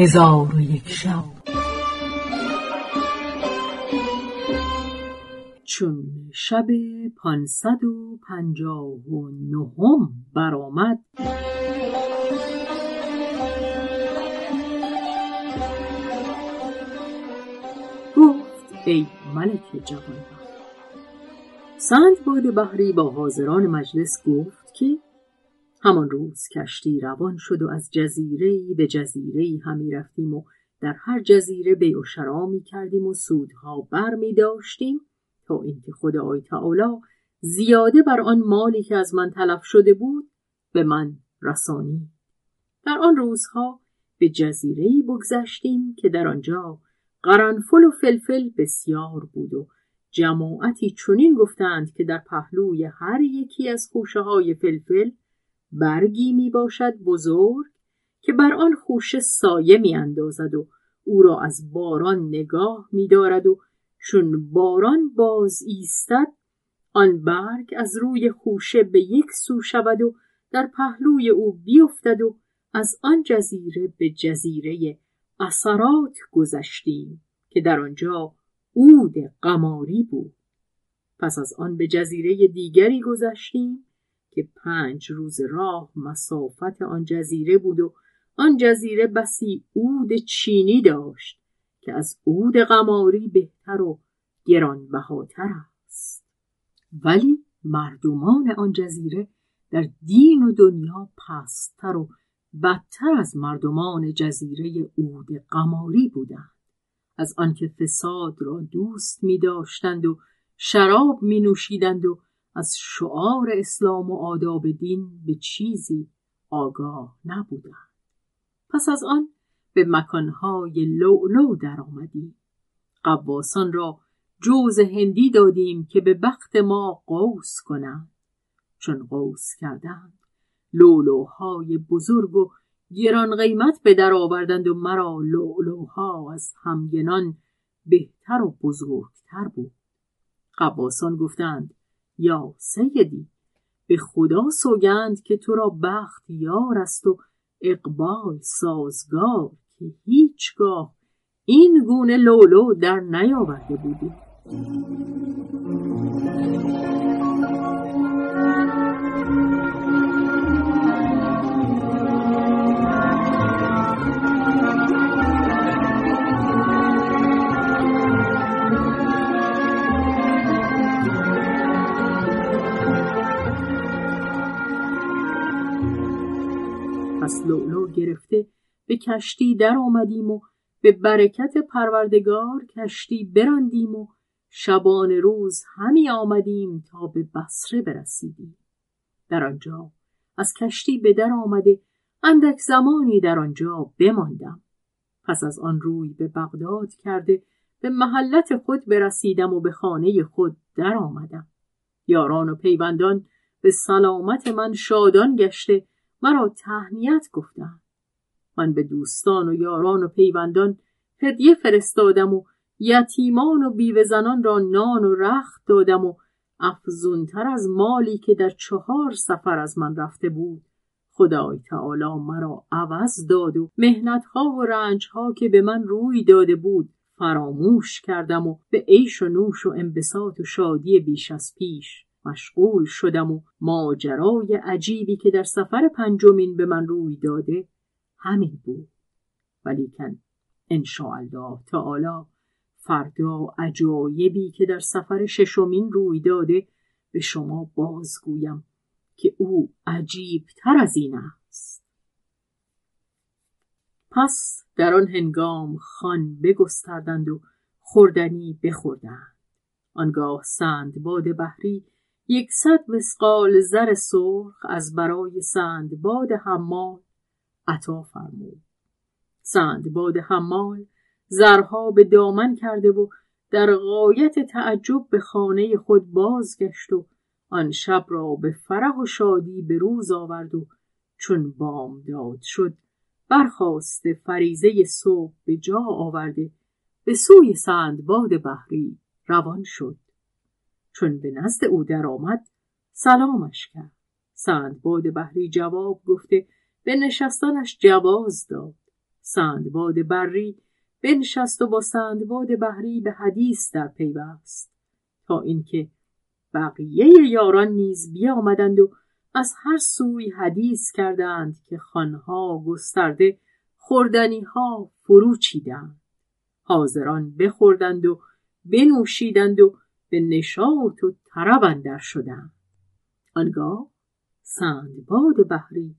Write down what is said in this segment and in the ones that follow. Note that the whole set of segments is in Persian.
هزار و یک شب. چون شب پانصد و پنجاه و نهم برآمد. گفت ای ملک جوانبخت سندباد بحری با حاضران مجلس گفت که همان روز کشتی روان شد و از جزیره به جزیره همی رفتیم و در هر جزیره بیع و شرا می کردیم و سودها بر می داشتیم تا اینکه خدای تعالی زیاده بر آن مالی که از من تلف شده بود به من رسانی. در آن روزها به جزیره بگذشتیم که در آنجا قرنفل و فلفل بسیار بود و جماعتی چنین گفتند که در پهلوی هر یکی از خوشه های فلفل برگی می باشد بزرگ که بر آن خوشه سایه می اندازد و او را از باران نگاه می دارد و چون باران باز ایستد آن برگ از روی خوشه به یک سو شود و در پهلوی او بیفتد و از آن جزیره به جزیره اثرات گذشتیم که در آنجا عود قماری بود. پس از آن به جزیره دیگری گذشتیم که پنج روز راه مسافت آن جزیره بود و آن جزیره بسی عود چینی داشت که از عود قماری بهتر و گرانبهاتر است. ولی مردمان آن جزیره در دین و دنیا پستتر و بدتر از مردمان جزیره عود قماری بودند. از آنکه فساد را دوست می داشتند و شراب می نوشیدند و از شعار اسلام و آداب دین به چیزی آگاه نبودند. پس از آن به مکانهای لولو در آمدیم قواسان را جوز هندی دادیم که به بخت ما قوس کنند. چون قوس کردند لولوهای بزرگ و گران قیمت به در آوردند و مرا لولوها از همگنان بهتر و بزرگتر بود. قواسان گفتند یا سیدی به خدا سوگند که تو را بخت یار است و اقبال سازگار که هیچگاه این گونه لولو در نیاورده بودی. گرفته به کشتی در آمدیم و به برکت پروردگار کشتی براندیم و شبان روز همی آمدیم تا به بصره برسیدیم. در آنجا از کشتی به در آمده اندک زمانی در آنجا بماندم. پس از آن روی به بغداد کرده به محلت خود برسیدم و به خانه خود در آمدم. یاران و پیوندان به سلامت من شادان گشته مرا تهنیت گفتند. من به دوستان و یاران و پیوندان هدیه فرستادم و یتیمان و بیوه زنان را نان و رخت دادم و افزونتر از مالی که در چهار سفر از من رفته بود. خدای تعالی مرا عوض داد و مهنتها و رنجها که به من روی داده بود فراموش کردم و به عیش و نوش و انبساط و شادی بیش از پیش مشغول شدم و ماجرای عجیبی که در سفر پنجمین به من روی داده همین بود ولیکن الله تعالی فردا عجایبی که در سفر ششمین روی داده به شما بازگویم که او عجیب تر از این است. پس در آن هنگام خان بگستردند و خوردنی بخوردند. آنگاه سند باد بحری یکصد مسقال زر سرخ از برای سندباد حمال عطا فرمود. سندباد حمال زرها به دامن کرده و در غایت تعجب به خانه خود بازگشت و آن شب را به فرح و شادی به روز آورد و چون بامداد شد برخواسته فریزه صبح به جا آورده به سوی سندباد بحری روان شد. چون به نزد او درآمد سلامش کرد. سندباد بحری جواب گفته به نشستنش جواز داد. سندباد بری بنشست و با سندباد بحری به حدیث در پیوست تا اینکه بقیه یاران نیز بیامدند و از هر سوی حدیث کردند که خانها گسترده خوردنیها فرو چیدند. حاضران بخوردند و بنوشیدند و به نشاط و طرب اندر شدند. آنگاه سندباد بحری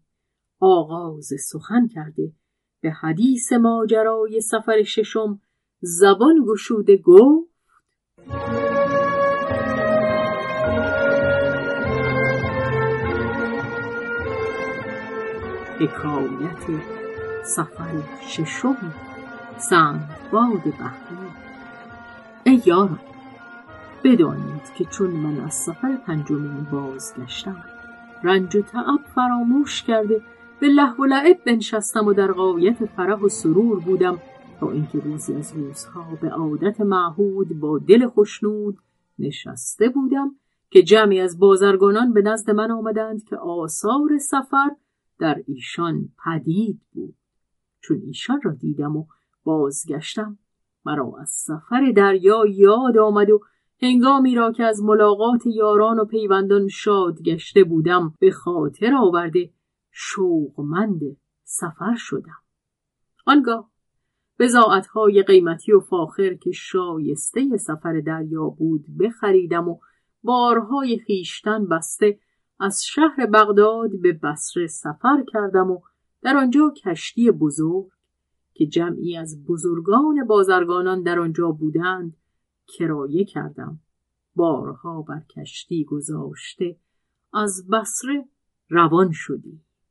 آغاز سخن کرده. به حدیث ماجرای سفر ششم زبان گشوده گفت حکایت سفر ششم سندباد بحری ای یاران بدانید که چون من از سفر پنجمین بازگشتم رنج و تعب فراموش کرده به له و لعب بنشستم و در قایت فرح و سرور بودم تا اینکه روزی از روزها به عادت معهود با دل خوشنود نشسته بودم که جمعی از بازرگانان به نزد من آمدند که آثار سفر در ایشان پدید بود. چون ایشان را دیدم و بازگشتم مرا از سفر دریا یاد آمد و هنگامی را که از ملاقات یاران و پیوندان شاد گشته بودم به خاطر آورده شوقمند سفر شدم. آنگاه بزاعتهای قیمتی و فاخر که شایسته سفر دریا بود بخریدم و بارهای خیشتن بسته از شهر بغداد به بصره سفر کردم و در آنجا کشتی بزرگ که جمعی از بزرگان بازرگانان در آنجا بودند کرایه کردم. بارها بر کشتی گذاشته از بصره روان شدی.